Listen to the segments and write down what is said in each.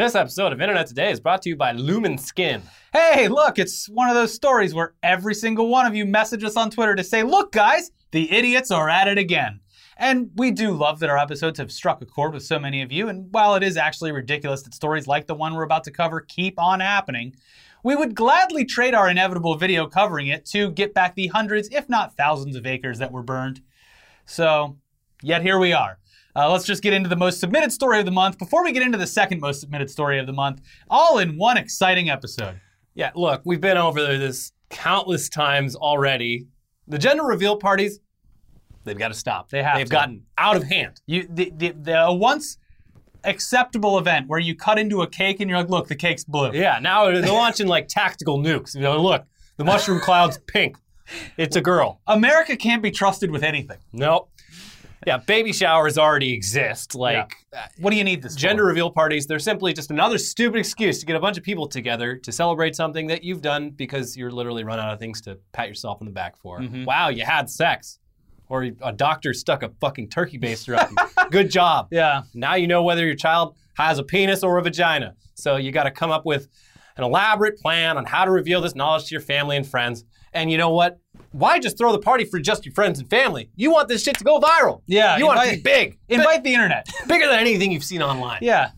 This episode of Internet Today is brought to you by Lumen Skin. Hey, look, it's one of those stories where every single one of you message us on Twitter to say, look, guys, the idiots are at it again. And we do love that our episodes have struck a chord with so many of you. And while it is actually ridiculous that stories like the one we're about to cover keep on happening, we would gladly trade our inevitable video covering it to get back the hundreds, if not thousands, of acres that were burned. So, yet here we are. Uh, let's just get into the most submitted story of the month before we get into the second most submitted story of the month, all in one exciting episode. Yeah, look, we've been over this countless times already. The gender reveal parties, they've got to stop. They have They've to. gotten out of hand. You the, the, the once acceptable event where you cut into a cake and you're like, look, the cake's blue. Yeah, now they're launching like tactical nukes. You know, look, the mushroom cloud's pink. It's a girl. America can't be trusted with anything. Nope. Yeah, baby showers already exist. Like, uh, What do you need this gender for? reveal parties, they're simply just another stupid excuse to get a bunch of people together to celebrate something that you've done because you're literally run out of things to pat yourself on the back for. Mm-hmm. Wow, you had sex. Or a doctor stuck a fucking turkey baster up you. Good job. Yeah. Now you know whether your child has a penis or a vagina. So you got to come up with an elaborate plan on how to reveal this knowledge to your family and friends. And you know what? Why just throw the party for just your friends and family? You want this shit to go viral. Yeah, You want it to invite- be big. Invite the internet. Bigger than anything you've seen online. yeah.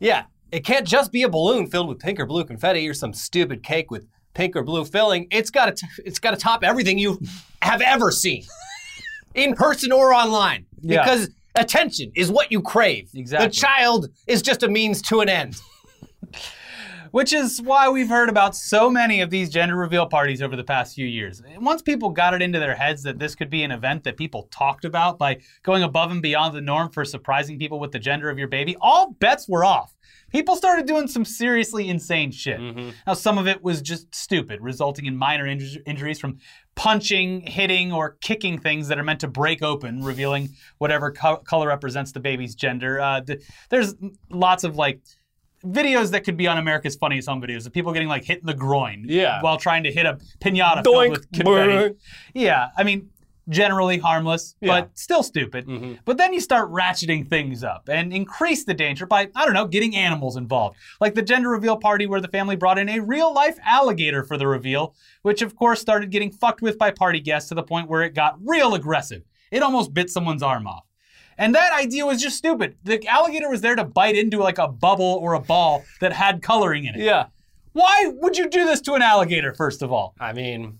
Yeah, it can't just be a balloon filled with pink or blue confetti or some stupid cake with pink or blue filling. It's got to it's got to top everything you have ever seen, in person or online. Yeah. Because attention is what you crave. Exactly. The child is just a means to an end. Which is why we've heard about so many of these gender reveal parties over the past few years. Once people got it into their heads that this could be an event that people talked about by going above and beyond the norm for surprising people with the gender of your baby, all bets were off. People started doing some seriously insane shit. Now, some of it was just stupid, resulting in minor inju- injuries from punching, hitting, or kicking things that are meant to break open, revealing whatever co- color represents the baby's gender. Uh, th- there's lots of like videos that could be on America's Funniest Home Videos of people getting like hit in the groin Yeah. while trying to hit a pinata Doink. filled with confetti. Yeah, I mean, generally harmless, Yeah. but still stupid. Mhm. But then you start ratcheting things up and increase the danger by, I don't know, getting animals involved. Like the gender reveal party where the family brought in a real life alligator for the reveal, which of course started getting fucked with by party guests to the point where it got real aggressive. It almost bit someone's arm off. And that idea was just stupid. The alligator was there to bite into like a bubble or a ball that had coloring in it. Yeah. Why would you do this to an alligator, first of all? I mean,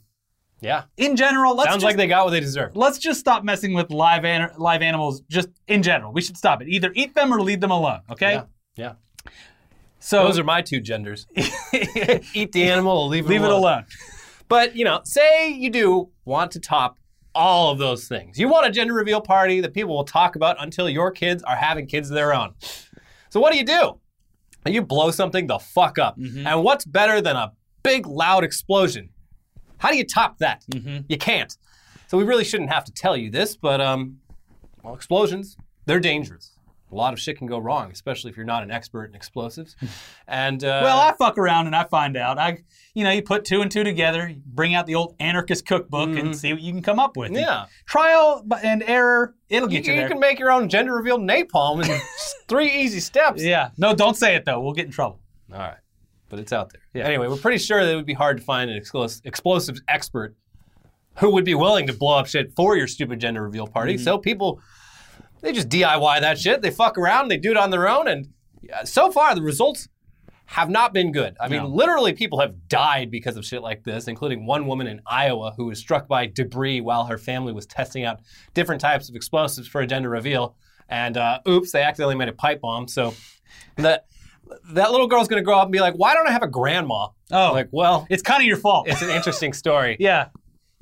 yeah. In general, let's Sounds just like they got what they deserved. let's just stop messing with live an- live animals just in general. We should stop it. Either eat them or leave them alone. Okay. Yeah. Yeah. So Those are my two genders. Eat the animal or leave it leave it alone. But, you know, say you do want to top all of those things. You want a gender reveal party that people will talk about until your kids are having kids of their own. So what do you do? You blow something the fuck up. And what's better than a big loud explosion? How do you top that? You can't. So we really shouldn't have to tell you this, but um, well, explosions, they're dangerous. A lot of shit can go wrong, especially if you're not an expert in explosives. And uh, Well, I fuck around and I find out. I, you know, you put two and two together, bring out the old anarchist cookbook and see what you can come up with. Mm-hmm. Yeah. Trial and error, it'll You, get you, you there. can make your own gender reveal napalm in three easy steps. yeah. No, don't say it though. We'll get in trouble. All right. But it's out there. Yeah. Anyway, we're pretty sure that it would be hard to find an explos- explosives expert who would be willing to blow up shit for your stupid gender reveal party. So people, they just DIY that shit. They fuck around, they do it on their own. And so far, the results have not been good. I mean, No. literally, people have died because of shit like this, including one woman in Iowa who was struck by debris while her family was testing out different types of explosives for a gender reveal. And uh, oops, they accidentally made a pipe bomb. So that that little girl's gonna grow up and be like, "Why don't I have a grandma?" Oh. like, well, It's kind of your fault. it's an interesting story. yeah.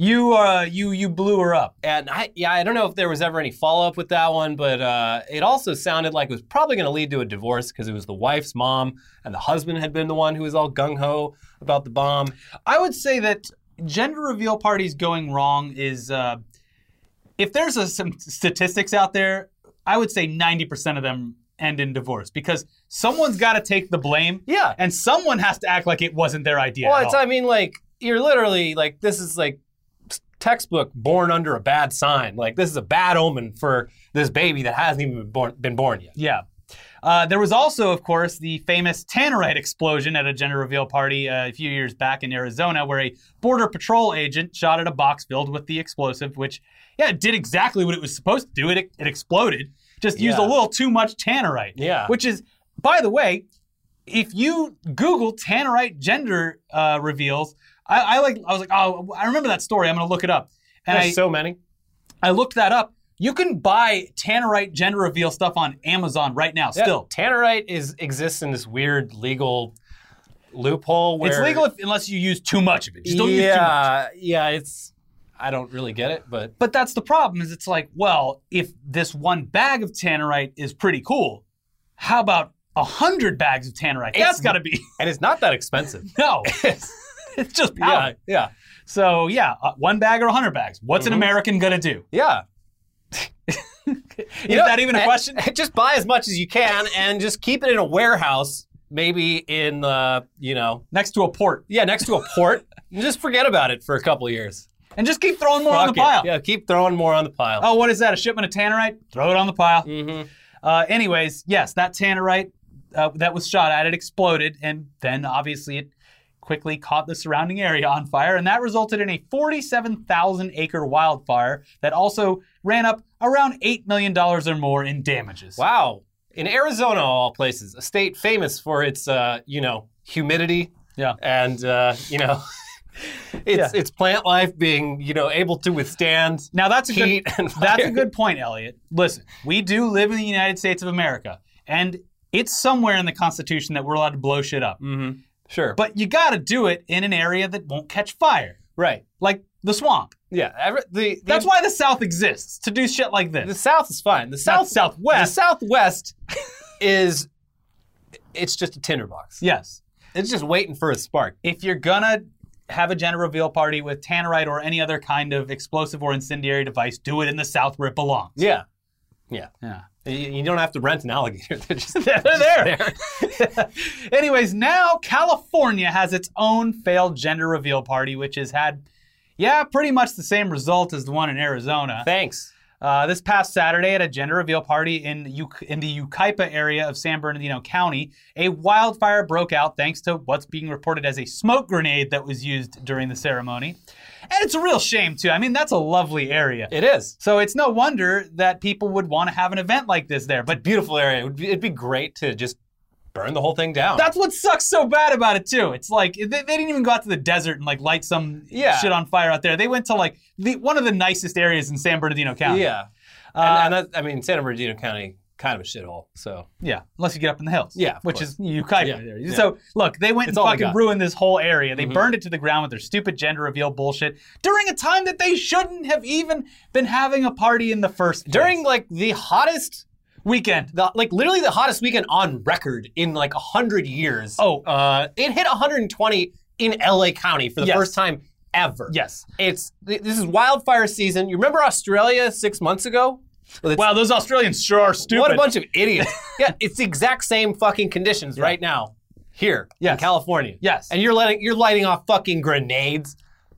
You uh you you blew her up. And I, yeah, I don't know if there was ever any follow up with that one, but uh, it also sounded like it was probably going to lead to a divorce because it was the wife's mom and the husband had been the one who was all gung ho about the bomb. I would say that gender reveal parties going wrong is uh, if there's a, some statistics out there, I would say 90% of them end in divorce because someone's got to take the blame. Yeah. And someone has to act like it wasn't their idea. Well, at it's all. I mean, like you're literally like this is like textbook born under a bad sign. Like this is a bad omen for this baby that hasn't even been born, been born yet. yeah. Uh, there was also, of course, the famous Tannerite explosion at a gender reveal party uh, a few years back in Arizona, where a Border Patrol agent shot at a box filled with the explosive, which, yeah, it did exactly what it was supposed to do. It, it exploded, just used a little too much Tannerite. Yeah. Which is, by the way, if you Google Tannerite gender uh, reveals, I, I like. I was like, oh, I remember that story. I'm going to look it up. And There's I, so many. I looked that up. You can buy Tannerite gender reveal stuff on Amazon right now. Yeah, Still, Tannerite is exists in this weird legal loophole where it's legal if, unless you use too much of it. Just don't use too much. yeah, yeah, it's. I don't really get it, but But that's the problem. Is it's like, well, if this one bag of Tannerite is pretty cool, how about a hundred bags of Tannerite? That's got to be and it's not that expensive. no. it's just powder. yeah, yeah, So yeah, uh, one bag or a hundred bags. What's an Mhm. American gonna do? yeah. Is You know, that even a question? Just buy as much as you can and just keep it in a warehouse, maybe in uh, you know, Next to a port, yeah, next to a port. just forget about it for a couple of years. and just keep throwing more on the it. pile. Yeah, keep throwing more on the pile. Oh, what is that? A shipment of Tannerite? Throw it on the pile. Mm-hmm. Uh, anyways, yes, that Tannerite uh, that was shot at it exploded, and then obviously it quickly caught the surrounding area on fire, and that resulted in a 47,000 acre wildfire that also ran up around $8 million or more in damages. Wow. In Arizona, all places, a state famous for its, uh, you know, humidity Yeah. and, uh, you know, its Yeah. its plant life being, you know, able to withstand Now that's a heat good that's a good point, Elliot. Listen, we do live in the United States of America, and it's somewhere in the Constitution that we're allowed to blow shit up. Mm-hmm. Sure. But you got to do it in an area that won't catch fire, right. like the swamp. Yeah. Every, the, the, That's why the South exists to do shit like this. the South is fine. The South South Southwest. The Southwest is it's just a tinderbox. yes. It's just waiting for a spark. If you're gonna have a gender reveal party with tannerite or any other kind of explosive or incendiary device, do it in the South where it belongs. Yeah. Yeah. Yeah. You, don't have to rent an alligator. They're just They're just there. Anyways, now California has its own failed gender reveal party, which has had, yeah, pretty much the same result as the one in Arizona. Thanks. Uh, this past Saturday, at a gender reveal party in Uk- in the Yucaipa area of San Bernardino County, a wildfire broke out thanks to what's being reported as a smoke grenade that was used during the ceremony. And it's a real shame too. I mean, that's a lovely area. It is. So it's no wonder that people would want to have an event like this there. But Beautiful area. It would be, it'd be great to just burn the whole thing down. that's what sucks so bad about it too. It's like they, they didn't even go out to the desert and like light some Yeah. shit on fire out there. They went to like the one of the nicest areas in San Bernardino County. yeah. Uh, and, and that, I mean, San Bernardino County, kind of a shithole. So Yeah, unless you get up in the hills. Yeah, which course. is Yucaipa. Yeah, yeah. So look, they went It's and fucking ruined this whole area. They Mhm. burned it to the ground with their stupid gender reveal bullshit during a time that they shouldn't have even been having a party in the first place. during like the hottest, weekend. the, like literally the hottest weekend on record in like a hundred years. Oh. uh, it hit 120 in LA County for the Yes. first time ever. Yes. It's this is wildfire season. You remember Australia six months ago? Well, Wow, those Australians sure are stupid. What a bunch of idiots. yeah, it's the exact same fucking conditions right now here in California. Yes. And you're letting you're lighting off fucking grenades.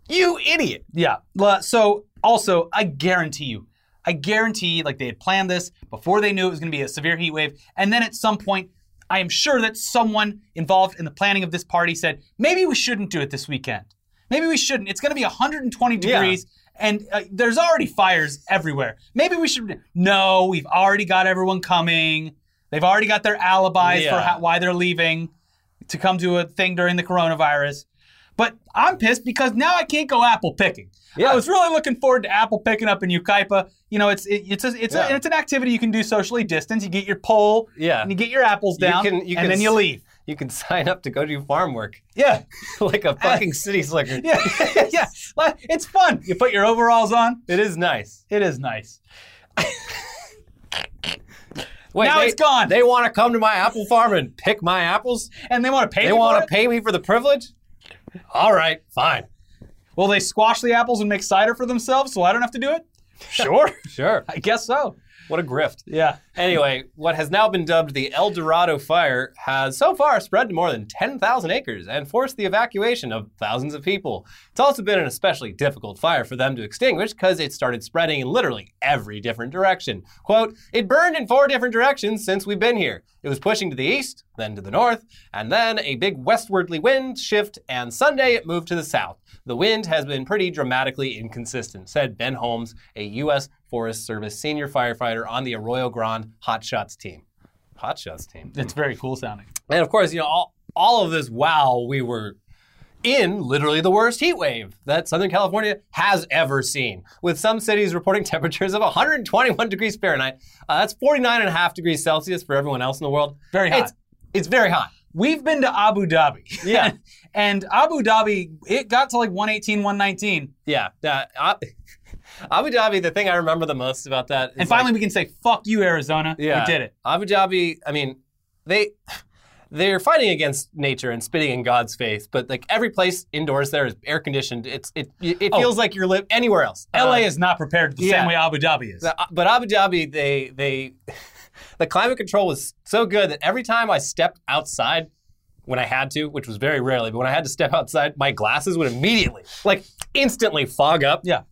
You idiot. Yeah. So also, I guarantee you, I guarantee like they had planned this before they knew it was going to be a severe heat wave, and then at some point, I am sure that someone involved in the planning of this party said maybe we shouldn't do it this weekend. Maybe we shouldn't. It's going to be 120 Yeah. And uh, there's already fires everywhere. Maybe we should. No, we've already got everyone coming. They've already got their alibis for how, why they're leaving to come to a thing during the coronavirus. But I'm pissed because now I can't go apple picking. Yeah. I was really looking forward to apple picking up in Yucaipa. You know, it's it, it's a, it's Yeah. a, it's an activity you can do socially distanced. You get your pole Yeah. and you get your apples You down, can- you and can then you leave. You can sign up to go do farm work Yeah, like a uh, fucking city slicker. yeah, yeah. It's fun. You put your overalls on. It is nice. It is nice. Wait, Now they, it's gone. They want to come to my apple farm and pick my apples? And they want to pay. They want to pay me for the privilege? All right, fine. Will they squash the apples and make cider for themselves so I don't have to do it? Sure. Sure. I guess so. What a grift. Yeah. Anyway, what has now been dubbed the El Dorado fire has so far spread to more than 10,000 acres and forced the evacuation of thousands of people. It's also been an especially difficult fire for them to extinguish because it started spreading in literally every different direction. Quote, it burned in four different directions since we've been here. It was pushing to the east, then to the north, and then a big westwardly wind shift, and Sunday it moved to the south. The wind has been pretty dramatically inconsistent, said Ben Holmes, a U.S. Forest Service senior firefighter on the Arroyo Grande Hot Shots team. Hot Shots team. It's very cool sounding. And of course, you know, all, all of this while we were in literally the worst heat wave that Southern California has ever seen, with some cities reporting temperatures of 121 degrees Fahrenheit. Uh, that's 49 and a half degrees Celsius for everyone else in the world. Very hot. It's, it's very hot. We've been to Abu Dhabi. Yeah. and Abu Dhabi, it got to like 118, 119. Yeah. Uh, Ab- Abu Dhabi, the thing I remember the most about that is And finally, we can say, fuck you, Arizona. Yeah. We did it. Abu Dhabi, I mean, they they're fighting against nature and spitting in God's face, but like every place indoors there is air conditioned. It's it it Oh. feels like you're live anywhere else. LA Uh, is not prepared the yeah. same way Abu Dhabi is. the- but Abu Dhabi, they they the climate control was so good that every time I stepped outside when I had to, which was very rarely, but when I had to step outside, my glasses would immediately, like instantly fog up. Yeah.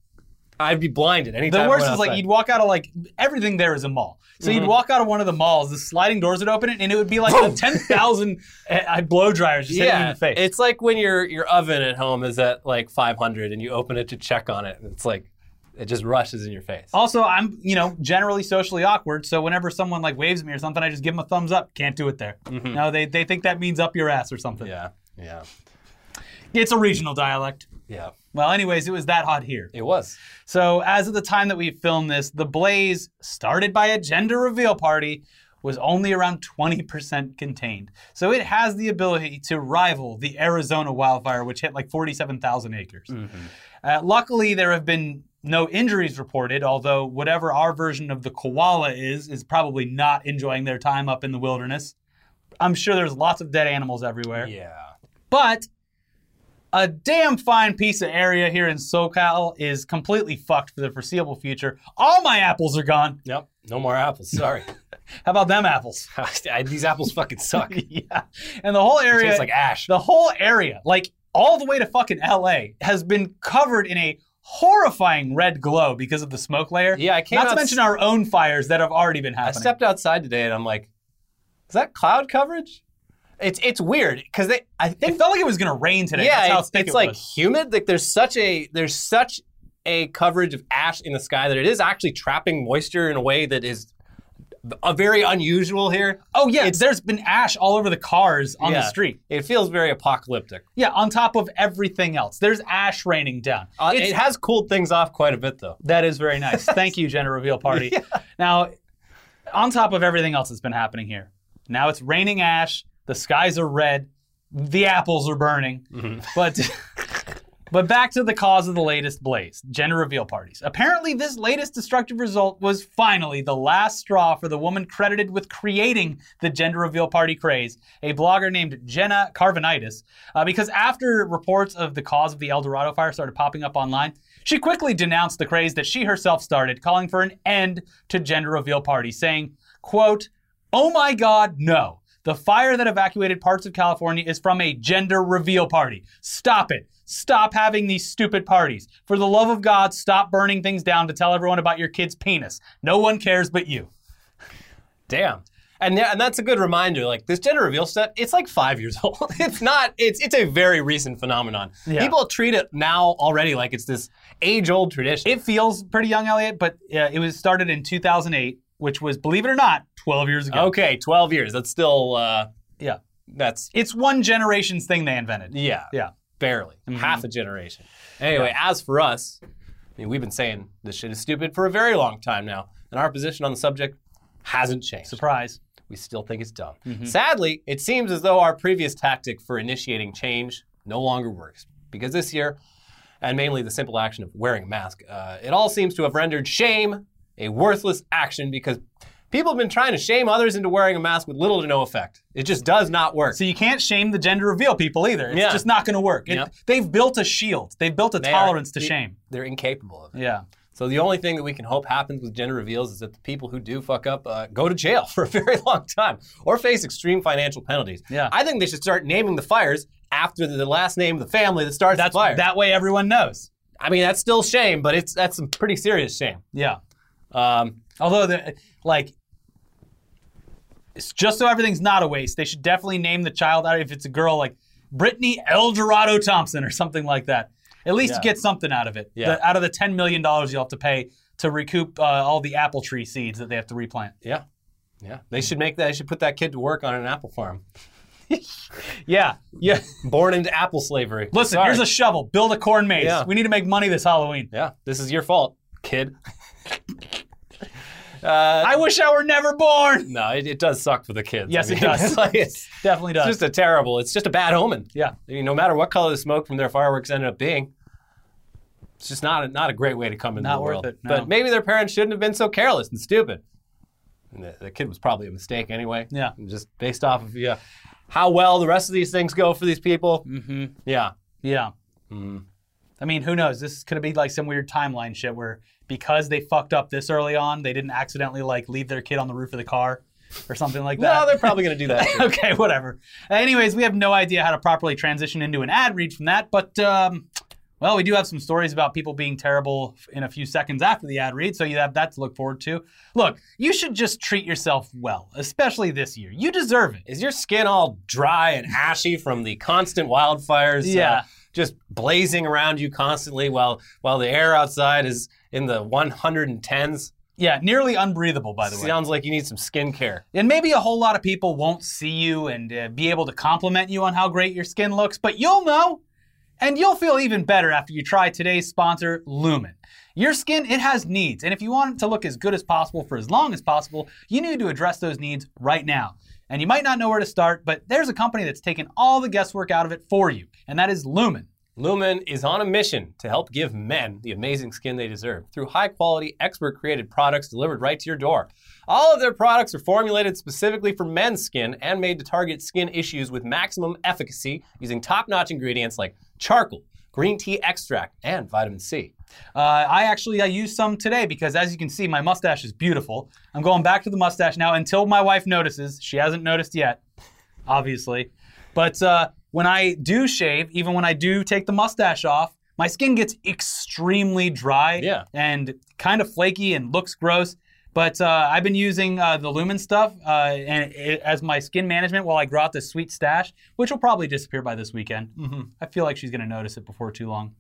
I'd be blinded anytime. The worst is like you'd walk out of like everything there is a mall. So Mm-hmm. you'd walk out of one of the malls, the sliding doors would open, and it would be like the ten thousand uh, blow dryers just hitting you in the face. It's like when your your oven at home is at like 500 and you open it to check on it, and it's like it just rushes in your face. also, I'm you know generally socially awkward, so whenever someone like waves at me or something, I just give them a thumbs up. Can't do it there. No, they they think that means up your ass or something. Yeah, yeah, It's a regional dialect. Yeah. Well, anyways, it was that hot here. It was. So, as of the time that we filmed this, the blaze, started by a gender reveal party, was only around 20% contained. So, it has the ability to rival the Arizona wildfire, which hit like 47,000 acres. Uh, luckily, there have been no injuries reported, although whatever our version of the koala is, is probably not enjoying their time up in the wilderness. I'm sure there's lots of dead animals everywhere. Yeah. But a damn fine piece of area here in SoCal is completely fucked for the foreseeable future. All my apples are gone. Yep. No more apples. Sorry. How about them apples? These apples fucking suck. Yeah. And the whole area, tastes like ash. the whole area, like all the way to fucking LA, has been covered in a horrifying red glow because of the smoke layer. Yeah, I can't. Not to mention our own fires that have already been happening. I stepped outside today and I'm like, is that cloud coverage? It's it's weird because they I think it felt like it was gonna rain today. yeah, That's how it's, thick it's it like was. humid. Like there's such a there's such a coverage of ash in the sky that it is actually trapping moisture in a way that is a very unusual here. Oh yeah, It's- there's been ash all over the cars on the Yeah. street. It feels very apocalyptic. Yeah, on top of everything else. There's ash raining down. Uh, It's- it has cooled things off quite a bit though. that is very nice. Thank you, gender reveal party. Now, on top of everything else that's been happening here, now it's raining ash, the skies are red, the apples are burning. But but back to the cause of the latest blaze, gender reveal parties. Apparently, this latest destructive result was finally the last straw for the woman credited with creating the gender reveal party craze, a blogger named Jenna Karvunidis. Uh, because after reports of the cause of the El Dorado fire started popping up online, she quickly denounced the craze that she herself started, calling for an end to gender reveal parties, saying, quote, Oh my God, no. The fire that evacuated parts of California is from a gender reveal party. Stop it. Stop having these stupid parties. For the love of God, stop burning things down to tell everyone about your kid's penis. No one cares but you. Damn. And, yeah, and that's a good reminder. Like this gender reveal stuff, it's like five years old. It's not. It's it's a very recent phenomenon. Yeah. People treat it now already like it's this age-old tradition. It feels pretty young, Elliot, but uh, it was started in 2008, which was, believe it or not, 12 years ago. okay, twelve years. That's still. Uh, Yeah. that's It's one generation's thing they invented. yeah. Yeah. Barely half a generation. Anyway, as for us, I mean, we've been saying this shit is stupid for a very long time now, and our position on the subject hasn't changed. Surprise. we still think it's dumb. Sadly, it seems as though our previous tactic for initiating change no longer works because this year, and mainly the simple action of wearing a mask, uh, it all seems to have rendered shame a worthless action because people have been trying to shame others into wearing a mask with little to no effect. It just does not work. So you can't shame the gender reveal people either. It's Yeah. just not going to work. It- Yep. They've built a shield. They've built a They are- tolerance to they- shame. They're incapable of it. Yeah. So the only thing that we can hope happens with gender reveals is that the people who do fuck up uh, go to jail for a very long time or face extreme financial penalties. Yeah. I think they should start naming the fires after the last name of the family that starts That's the fire. that way everyone knows. I mean, that's still shame, but it's that's some pretty serious shame. Yeah. Um, Although the like it's just so everything's not a waste, they should definitely name the child out if it's a girl like Brittany Eldorado Thompson or something like that. At least Yeah. get something out of it. Yeah. The- out of the ten million dollars you'll have to pay to recoup uh, all the apple tree seeds that they have to replant. yeah, yeah. They should make that. They should put that kid to work on an apple farm. Yeah. Yeah. Born into apple slavery. Listen, Sorry. here's a shovel. Build a corn maze. Yeah. We need to make money this Halloween. Yeah, this is your fault, kid. uh, I wish I were never born. no, it, it does suck for the kids. Yes, I it does. it's like- it's Definitely it's does. just a terrible. It's just a bad omen. yeah. I mean, no matter what color the smoke from their fireworks ended up being, it's just not a, not a great way to come into Not the worth world. it, no. But maybe their parents shouldn't have been so careless and stupid. And the, the kid was probably a mistake anyway. Yeah. And just based off of yeah, how well the rest of these things go for these people. Mm-hmm. Yeah. Yeah. Mm. I mean, who knows? This could be like some weird timeline shit where because they fucked up this early on, they didn't accidentally like leave their kid on the roof of the car or something like that. No, they're probably going to do that. okay, whatever. Anyways, we have no idea how to properly transition into an ad read from that, but um, well, we do have some stories about people being terrible in a few seconds after the ad read, so you have that to look forward to. Look, you should just treat yourself well, especially this year. You deserve it. Is your skin all dry and ashy from the constant wildfires? uh, Yeah. Just blazing around you constantly while while the air outside is in the 110s. Yeah, nearly unbreathable, by the way. Sounds like you need some skincare. And maybe a whole lot of people won't see you and uh, be able to compliment you on how great your skin looks, but you'll know. And you'll feel even better after you try today's sponsor, Lumen. Your skin, it has needs. And if you want it to look as good as possible for as long as possible, you need to address those needs right now. And you might not know where to start, but there's a company that's taken all the guesswork out of it for you, and that is Lumen. Lumen is on a mission to help give men the amazing skin they deserve through high quality, expert created products delivered right to your door. All of their products are formulated specifically for men's skin and made to target skin issues with maximum efficacy using top notch ingredients like charcoal, green tea extract, and vitamin C. Uh, I actually I used some today because, as you can see, my mustache is beautiful. I'm going back to the mustache now until my wife notices. She hasn't noticed yet, obviously. But uh, when I do shave, even when I do take the mustache off, my skin gets extremely dry Yeah. and kind of flaky and looks gross. But uh, I've been using uh, the Lumen stuff uh, and it, as my skin management while I grow out this sweet stash, which will probably disappear by this weekend. I feel like she's going to notice it before too long.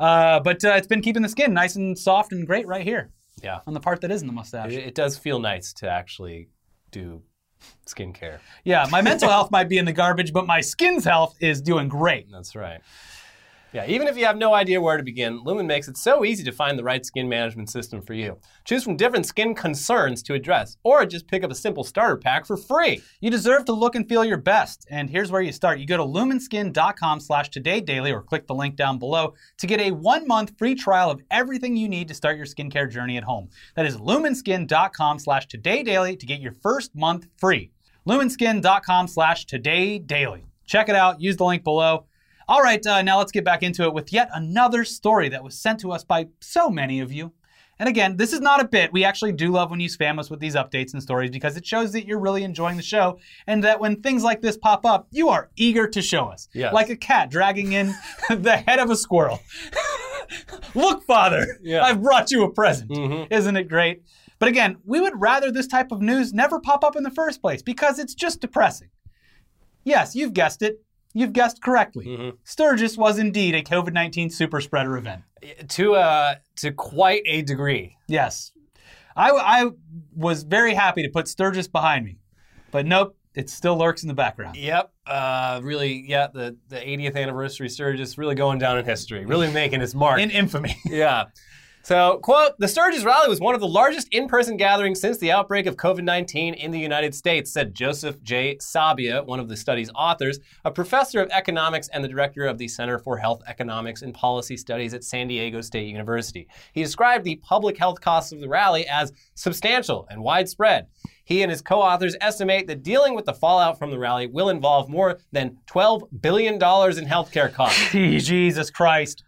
Uh, but uh, it's been keeping the skin nice and soft and great right here Yeah. on the part that isn't the mustache. It, it does feel nice to actually do skincare. Yeah, my mental health might be in the garbage, but my skin's health is doing great. That's right. Yeah, even if you have no idea where to begin, Lumen makes it so easy to find the right skin management system for you. Choose from different skin concerns to address, or just pick up a simple starter pack for free. You deserve to look and feel your best. And here's where you start. You go to lumenskin.com slash today daily or click the link down below to get a one month free trial of everything you need to start your skincare journey at home. That is lumenskin.com slash today daily to get your first month free. Lumenskin.com slash today daily. Check it out. Use the link below. All right, uh, now let's get back into it with yet another story that was sent to us by so many of you. And again, this is not a bit. We actually do love when you spam us with these updates and stories because it shows that you're really enjoying the show and that when things like this pop up, you are eager to show us. Yes. Like a cat dragging in the head of a squirrel. Look, Father, Yeah. I've brought you a present. Mhm. Isn't it great? But again, we would rather this type of news never pop up in the first place because it's just depressing. Yes, you've guessed it. You've guessed correctly. Mhm. Sturgis was indeed a COVID 19 super spreader event. To uh, to quite a degree. Yes. I, I was very happy to put Sturgis behind me. But nope, it still lurks in the background. Yep. Uh, really, yeah. The the 80th anniversary Sturgis really going down in history. Really making its mark. In infamy. Yeah. So, quote, the Sturgis rally was one of the largest in person gatherings since the outbreak of COVID 19 in the United States, said Joseph J. Sabia, one of the study's authors, a professor of economics and the director of the Center for Health Economics and Policy Studies at San Diego State University. He described the public health costs of the rally as substantial and widespread. He and his co authors estimate that dealing with the fallout from the rally will involve more than $12 billion in healthcare costs. Jesus Christ.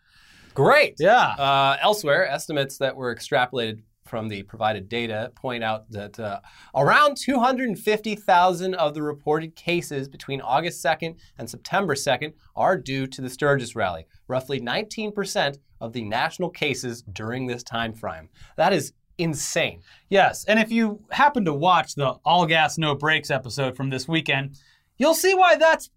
Great. Yeah. Uh, elsewhere, estimates that were extrapolated from the provided data point out that uh, around 250,000 of the reported cases between August 2nd and September 2nd are due to the Sturgis rally, roughly 19% of the national cases during this time frame. That is insane. Yes, and if you happen to watch the All Gas No Brakes episode from this weekend, you'll see why that's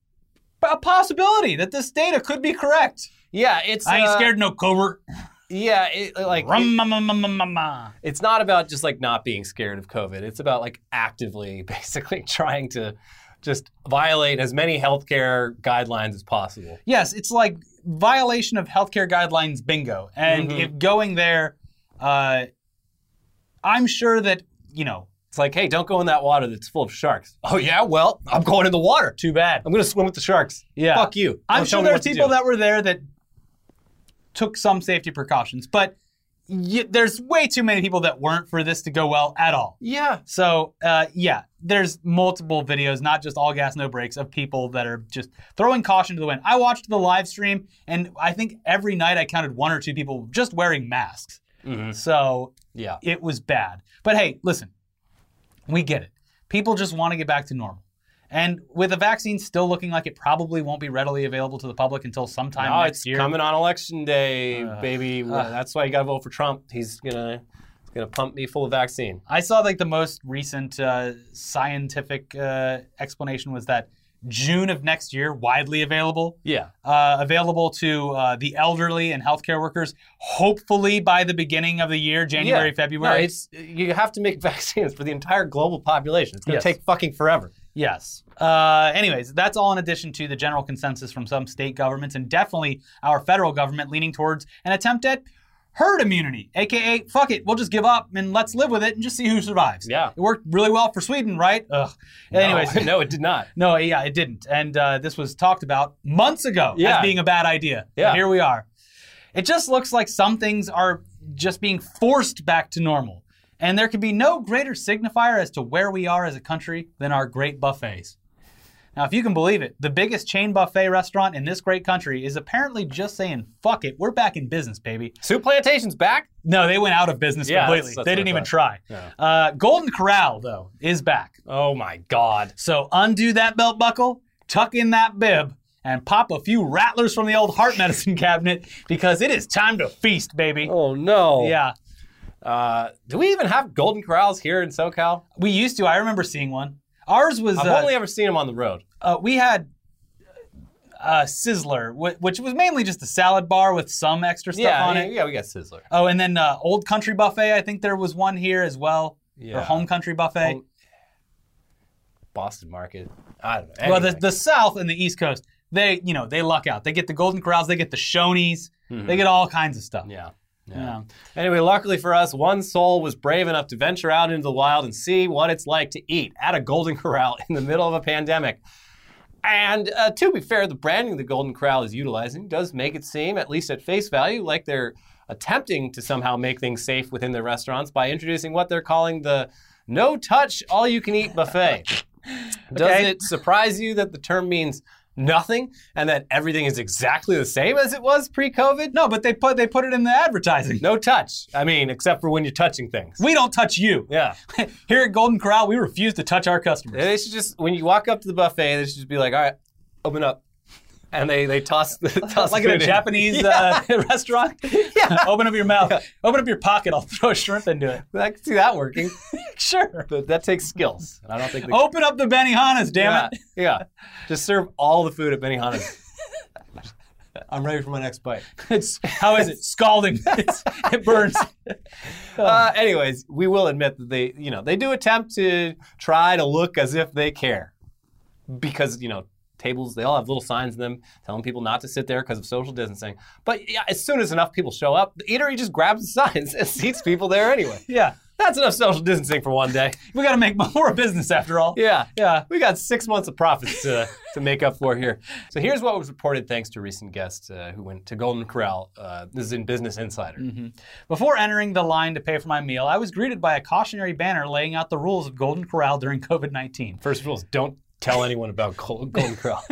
a possibility that this data could be correct. Yeah, it's I ain't uh, scared no covert. Yeah, it, like it- it's not about just like not being scared of COVID. It's about like actively, basically trying to just violate as many healthcare guidelines as possible. Yes, it's like violation of healthcare guidelines bingo. And Mhm. if going there, uh, I'm sure that, you know, It's like, hey, don't go in that water that's full of sharks. Oh yeah, well, I'm going in the water. too bad. I'm gonna swim with the sharks. Yeah. Fuck you. I'm Don't tell sure what to people that were there that took some safety precautions, but y- there's way too many people that weren't for this to go well at all. Yeah. So, uh, yeah, there's multiple videos, not just all gas, no brakes, of people that are just throwing caution to the wind. I watched the live stream, and I think every night I counted one or two people just wearing masks. Mhm. So Yeah. it was bad. But hey, listen, we get it. People just want to get back to normal. And with a vaccine still looking like it probably won't be readily available to the public until sometime No, next it's year. coming on election day, Uh, baby. uh. That's why you gotta vote for Trump. He's gonna he's gonna pump me full of vaccine. I saw like the most recent uh, scientific uh, explanation was that June of next year, widely available, Yeah. uh, available to uh, the elderly and healthcare workers. Hopefully by the beginning of the year, January, Yeah. February. No, it's you have to make vaccines for the entire global population. It's gonna Yes. take fucking forever. Yes. Uh, anyways, that's all in addition to the general consensus from some state governments and definitely our federal government leaning towards an attempt at herd immunity, aka fuck it, we'll just give up and let's live with it and just see who survives. Yeah. It worked really well for Sweden, right? Ugh. Anyways, no, no, it did not. no, yeah, it didn't. And uh, this was talked about months ago Yeah. as being a bad idea. But Yeah. here we are. It just looks like some things are just being forced back to normal. And there can be no greater signifier as to where we are as a country than our great buffets. Now, if you can believe it, the biggest chain buffet restaurant in this great country is apparently just saying, fuck it, we're back in business, baby. Souplantation's back. No, they went out of business Yeah, completely. that's- that's they didn't even try. Yeah. Uh, Golden Corral, though, is back. Oh my god. So undo that belt buckle, tuck in that bib, and pop a few rattlers from the old heart medicine cabinet because it is time to feast, baby. Oh no. Yeah, Uh, do we even have Golden Corrals here in SoCal? we used to. I remember seeing one. Ours was I've uh, only ever seen them on the road. uh, we had uh, Sizzler, wh- which was mainly just a salad bar with some extra stuff Yeah, on yeah, it. yeah, we got Sizzler. Oh, and then uh, Old Country Buffet. I think there was one here as well. Yeah. Or Home Country Buffet. Home- Boston Market. I don't know. Well, the, Anyway. the South and the East Coast, they you know they luck out. They get the Golden Corrals, they get the Shoney's, Mhm. they get all kinds of stuff. yeah. Yeah. Anyway, luckily for us, one soul was brave enough to venture out into the wild and see what it's like to eat at a Golden Corral in the middle of a pandemic. And uh, to be fair, the branding the Golden Corral is utilizing does make it seem, at least at face value, like they're attempting to somehow make things safe within their restaurants by introducing what they're calling the no touch, all you can eat buffet. Does Okay. it surprise you that the term means nothing and that everything is exactly the same as it was pre COVID? No, but they put they put it in the advertising. No touch. I mean, except for when you're touching things. We don't touch you. Yeah. Here at Golden Corral, we refuse to touch our customers. They should just, when you walk up to the buffet, they should just be like, all right, open up. And they, they toss the toss like in a. Japanese Yeah. uh, restaurant. Yeah. Open up your mouth. Open up your pocket. I'll throw a shrimp into it. I can see that working. Sure. But that takes skills. I don't think they Open up the Benihana's, damn yeah, it. yeah. Just serve all the food at Benihana's. I'm ready for my next bite. It's how is it? Scalding. It's, it burns. Uh, anyways, we will admit that they, you know, they do attempt to try to look as if they care, because you know, tables they all have little signs in them telling people not to sit there because of social distancing. But yeah, as soon as enough people show up, the eatery just grabs the signs and seats people there anyway. Yeah. That's enough social distancing for one day. We got to make more business after all. Yeah. Yeah. We got six months of profits to, to make up for here. So here's what was reported thanks to recent guests uh, who went to Golden Corral. Uh, this is in Business Insider. Before entering the line to pay for my meal, I was greeted by a cautionary banner laying out the rules of Golden Corral during COVID 19. First rule is don't tell anyone about Gol- Golden Corral.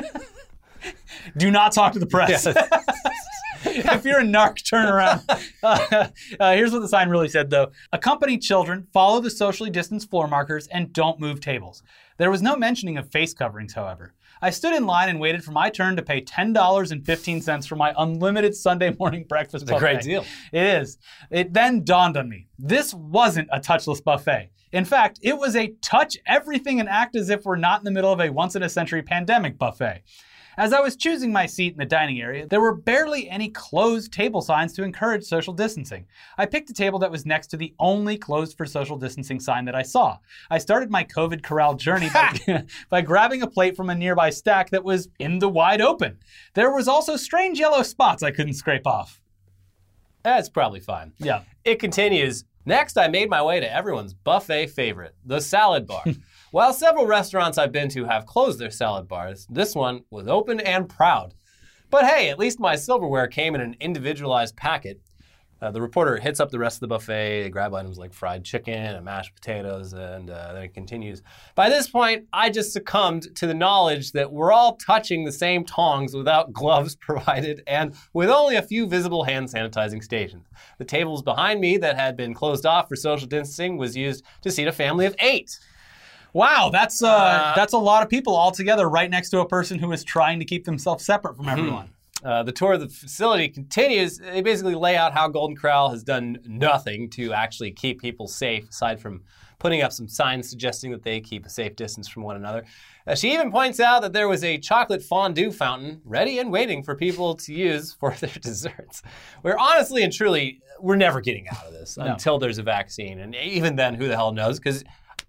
Do not talk to the press. if you're a narc, turn around. Uh, uh, here's what the sign really said, though: Accompany children, follow the socially distanced floor markers, and don't move tables. There was no mentioning of face coverings, however. I stood in line and waited for my turn to pay $10.15 for my unlimited Sunday morning breakfast It's a great deal. It is. It then dawned on me this wasn't a touchless buffet. In fact, it was a touch everything and act as if we're not in the middle of a once in a century pandemic buffet. As I was choosing my seat in the dining area, there were barely any closed table signs to encourage social distancing. I picked a table that was next to the only closed for social distancing sign that I saw. I started my COVID corral journey by, by grabbing a plate from a nearby stack that was in the wide open. There was also strange yellow spots I couldn't scrape off. That's probably fine. Yeah. It continues. Next, I made my way to everyone's buffet favorite, the salad bar. While several restaurants I've been to have closed their salad bars, this one was open and proud. But hey, at least my silverware came in an individualized packet. Uh, the reporter hits up the rest of the buffet. They grab items like fried chicken and mashed potatoes, and uh, then it continues. By this point, I just succumbed to the knowledge that we're all touching the same tongs without gloves provided and with only a few visible hand sanitizing stations. The tables behind me that had been closed off for social distancing was used to seat a family of eight. Wow, that's uh, Uh, that's a lot of people all together right next to a person who is trying to keep themselves separate from everyone. Uh, the tour of the facility continues. They basically lay out how Golden Corral has done nothing to actually keep people safe, aside from putting up some signs suggesting that they keep a safe distance from one another. Uh, she even points out that there was a chocolate fondue fountain ready and waiting for people to use for their desserts. We're honestly and truly, we're never getting out of this until there's a vaccine. And even then, who the hell knows? Because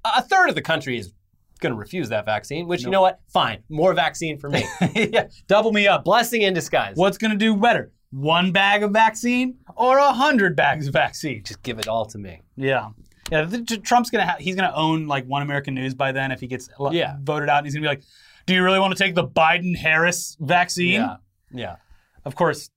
a third of the country is going to refuse that vaccine, which, you know what? Fine. More vaccine for me. yeah, double me up. Blessing in disguise. What's going to do better? One bag of vaccine or a hundred bags of vaccine? Just give it all to me. Yeah. Yeah, Trump's gonna ha- he's gonna own like One American News by then if he gets Yeah. voted out. And he's gonna be like, "Do you really want to take the Biden Harris vaccine?" Yeah. Yeah. Of course,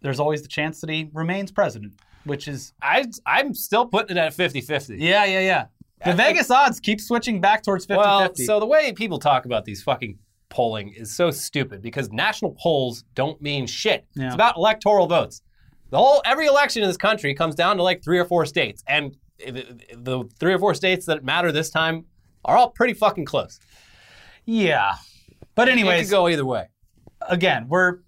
there's always the chance that he remains president, which is I, I'm still putting it at 50 50. yeah, yeah, yeah. The I think- Vegas odds keep switching back towards 50 Well, 50. so the way people talk about these fucking polling is so stupid because national polls don't mean shit. Yeah. It's about electoral votes. The whole every election in this country comes down to like three or four states, and the, three or four states that matter this time are all pretty fucking close. yeah. But anyways, it could go either way. again, we're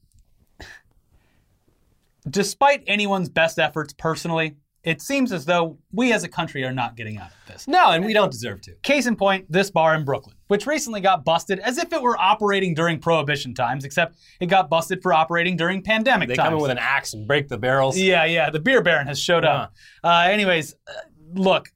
despite anyone's best efforts personally, it seems as though we as a country are not getting out of this. No, and we don't deserve to. Case in point, this bar in Brooklyn, which recently got busted as if it were operating during prohibition times, except it got busted for operating during pandemic They times. come in with an axe and break the barrels. Yeah, yeah. The beer baron has showed up. Uh, anyways, uh, look,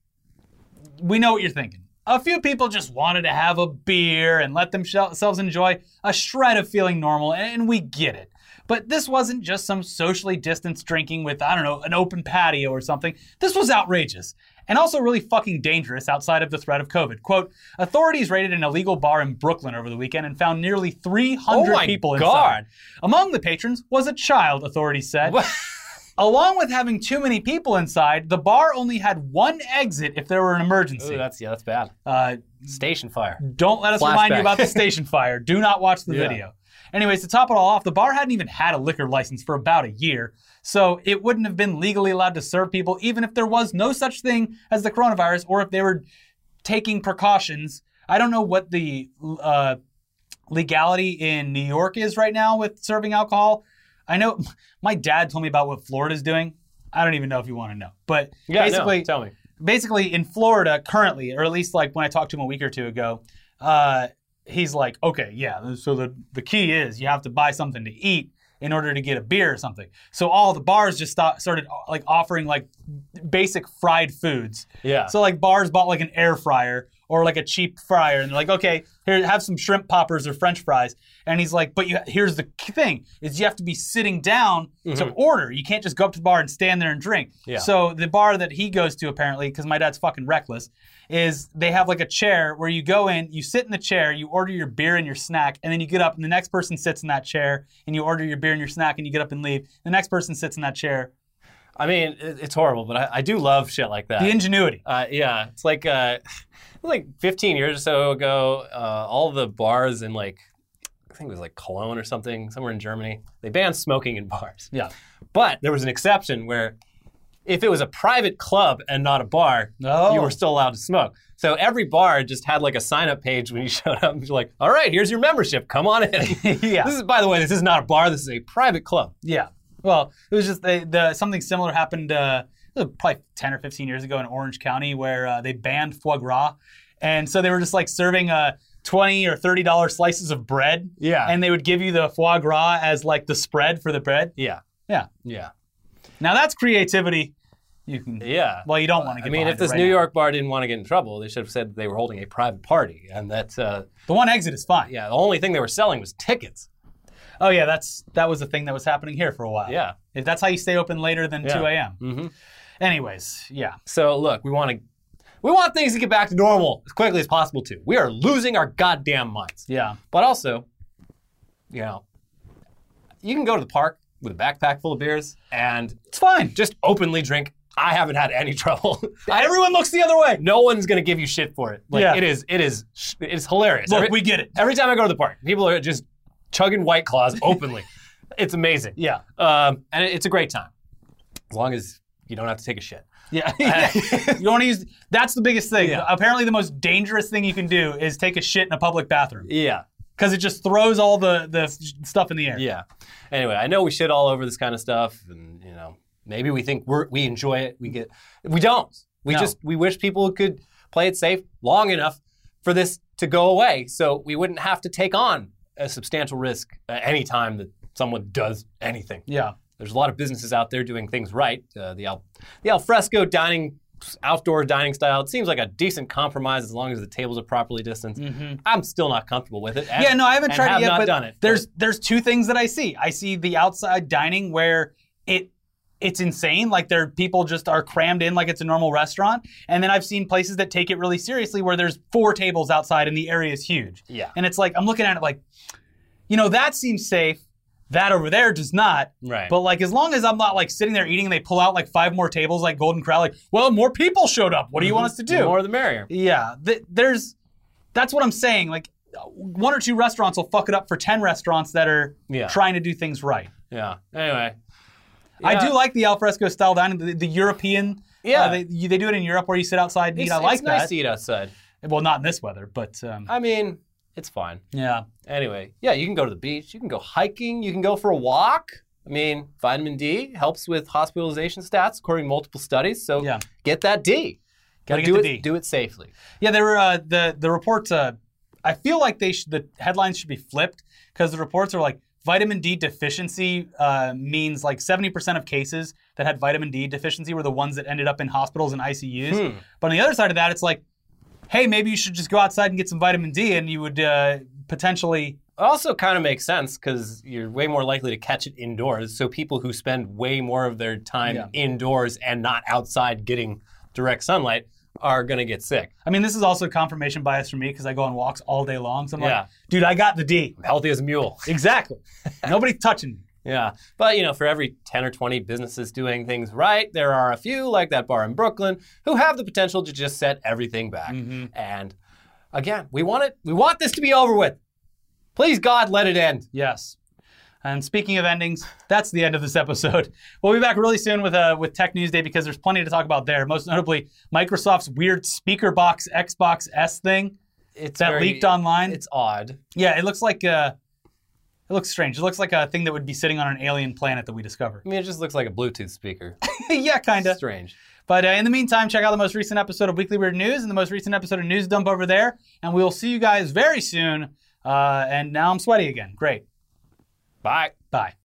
we know what you're thinking. A few people just wanted to have a beer and let themselves enjoy a shred of feeling normal, and we get it. But this wasn't just some socially distanced drinking with, I don't know, an open patio or something. This was outrageous. And also really fucking dangerous outside of the threat of COVID. Quote, authorities raided an illegal bar in Brooklyn over the weekend and found nearly 300 Oh my people God. inside. Among the patrons was a child, authorities said. What? Along with having too many people inside, the bar only had one exit if there were an emergency. Ooh, that's yeah, that's bad. Uh, Station fire. don't let us remind you about the station fire. Do not watch the Yeah. video. Anyways, to top it all off, the bar hadn't even had a liquor license for about a year, so it wouldn't have been legally allowed to serve people even if there was no such thing as the coronavirus or if they were taking precautions. I don't know what the uh, legality in New York is right now with serving alcohol. I know my dad told me about what Florida's doing. I don't even know if you want to know, but Yeah, basically, no, tell me. basically in Florida currently, or at least like when I talked to him a week or two ago, uh, he's like, okay, yeah. So the the key is you have to buy something to eat in order to get a beer or something. So all the bars just start, started uh, like offering like basic fried foods. Yeah. So like bars bought like an air fryer or like a cheap fryer, and they're like, okay, here have some shrimp poppers or French fries. And he's like, but you, here's the thing: is you have to be sitting down to mm-hmm. order. You can't just go up to the bar and stand there and drink. Yeah. So the bar that he goes to apparently, because my dad's fucking reckless, is they have like a chair where you go in, you sit in the chair, you order your beer and your snack, and then you get up, and the next person sits in that chair, and you order your beer and your snack, and you get up and leave. The next person sits in that chair. I mean, it's horrible, but I, I do love shit like that. The ingenuity. Uh, yeah, it's like uh, like 15 years or so ago, uh, all the bars in like I think it was like Cologne or something, somewhere in Germany, they banned smoking in bars. Yeah. But there was an exception where if it was a private club and not a bar, Oh. you were still allowed to smoke. So every bar just had like a sign up page when you showed up. And you're like, all right, here's your membership. Come on in. yeah. This is, by the way, this is not a bar. This is a private club. Yeah. Well, it was just the, the something similar happened uh, probably 10 or 15 years ago in Orange County where uh, they banned foie gras. And so they were just like serving uh, 20 or $30 slices of bread. Yeah. And they would give you the foie gras as like the spread for the bread. Yeah. Yeah. Yeah. Now that's creativity. You can. Yeah. Well, you don't want to get in trouble. I mean, if this right New now. York bar didn't want to get in trouble, they should have said they were holding a private party, and that uh, The one exit is fine. yeah, the only thing they were selling was tickets. Oh, yeah. That's That was the thing that was happening here for a while. Yeah. If that's how you stay open later than Yeah. 2 a.m. hmm Anyways, yeah. So look, we want to we want things to get back to normal as quickly as possible too. We are losing our goddamn minds. Yeah. But also, you know, you can go to the park with a backpack full of beers and It's fine. just openly drink. I haven't had any trouble. Everyone looks the other way. no one's gonna give you shit for it. Like Yeah. it is, it is, it is hilarious. Look, every, we get it. every time I go to the park, people are just chugging White Claws openly. it's amazing. Yeah. Um, and it- it's a great time as long as you don't have to take a shit. Yeah. you don't want to use. That's the biggest thing. Yeah. Apparently, the most dangerous thing you can do is take a shit in a public bathroom Yeah. Because it just throws all the the stuff in the air. Yeah. Anyway, I know we shit all over this kind of stuff, and you know, maybe we think we're, we enjoy it. We get, we don't. We No. just we wish people could play it safe long enough for this to go away, so we wouldn't have to take on a substantial risk any time that someone does anything. Yeah. There's a lot of businesses out there doing things right. Uh, the al- the alfresco dining, outdoor dining style, it seems like a decent compromise as long as the tables are properly distanced. I'm still not comfortable with it. and- Mm-hmm. Yeah, no, I haven't tried have it yet. not but done it. There's there's two things that I see. I see the outside dining where it it's insane. Like there people just are crammed in like it's a normal restaurant. And then I've seen places that take it really seriously where there's four tables outside and the area is huge. Yeah. And it's like I'm looking at it like, you know, that seems safe. That over there does not. Right. But like as long as I'm not like sitting there eating and they pull out like five more tables like Golden Corral, like, well, more people showed up. What do you want us to The do? more the merrier. Yeah, th- there's. That's what I'm saying. Like, one or two restaurants will fuck it up for ten restaurants that are Yeah. trying to do things right. Yeah. Anyway. I Yeah. do like the alfresco style dining, the, the European. Yeah. uh, they, you- they do it in Europe where you sit outside and eat. It's, I like it's nice that. to eat outside. Well, not in this weather, but um, I mean, it's fine. yeah. Anyway, yeah, you can go to the beach. You can go hiking. You can go for a walk. I mean, vitamin D helps with hospitalization stats according to multiple studies. So Yeah. get that D. Gotta do get it. D. Do it safely. Yeah, there were uh, the the reports. Uh, I feel like they sh- the headlines should be flipped because the reports are like vitamin D deficiency uh, means like seventy percent of cases that had vitamin D deficiency were the ones that ended up in hospitals and ICUs. Hmm. But on the other side of that, it's like, hey, maybe you should just go outside and get some vitamin D, and you would uh, potentially. Also, kind of makes sense because you're way more likely to catch it indoors. So people who spend way more of their time Yeah. indoors and not outside getting direct sunlight are going to get sick. I mean, this is also confirmation bias for me because I go on walks all day long. So I'm Yeah. like, dude, I got the D. Healthy as a mule. Exactly. Nobody's touching me. Yeah. But, you know, for every 10 or 20 businesses doing things right, there are a few, like that bar in Brooklyn, who have the potential to just set everything back. Mm-hmm. And again, we want it, we want this to be over with. Please, God, let it end. Yes. And speaking of endings, that's the end of this episode. We'll be back really soon with uh, with Tech News Day because there's plenty to talk about there. Most notably, Microsoft's weird speaker box Xbox S thing It's that very- leaked online. It's odd. yeah, it looks like uh, it looks strange. It looks like a thing that would be sitting on an alien planet that we discover. I mean, it just looks like a Bluetooth speaker. yeah, kind of. Strange. But uh, in the meantime, check out the most recent episode of Weekly Weird News and the most recent episode of News Dump over there. And we will see you guys very soon. Uh, and now I'm sweaty again. Great. Bye. Bye.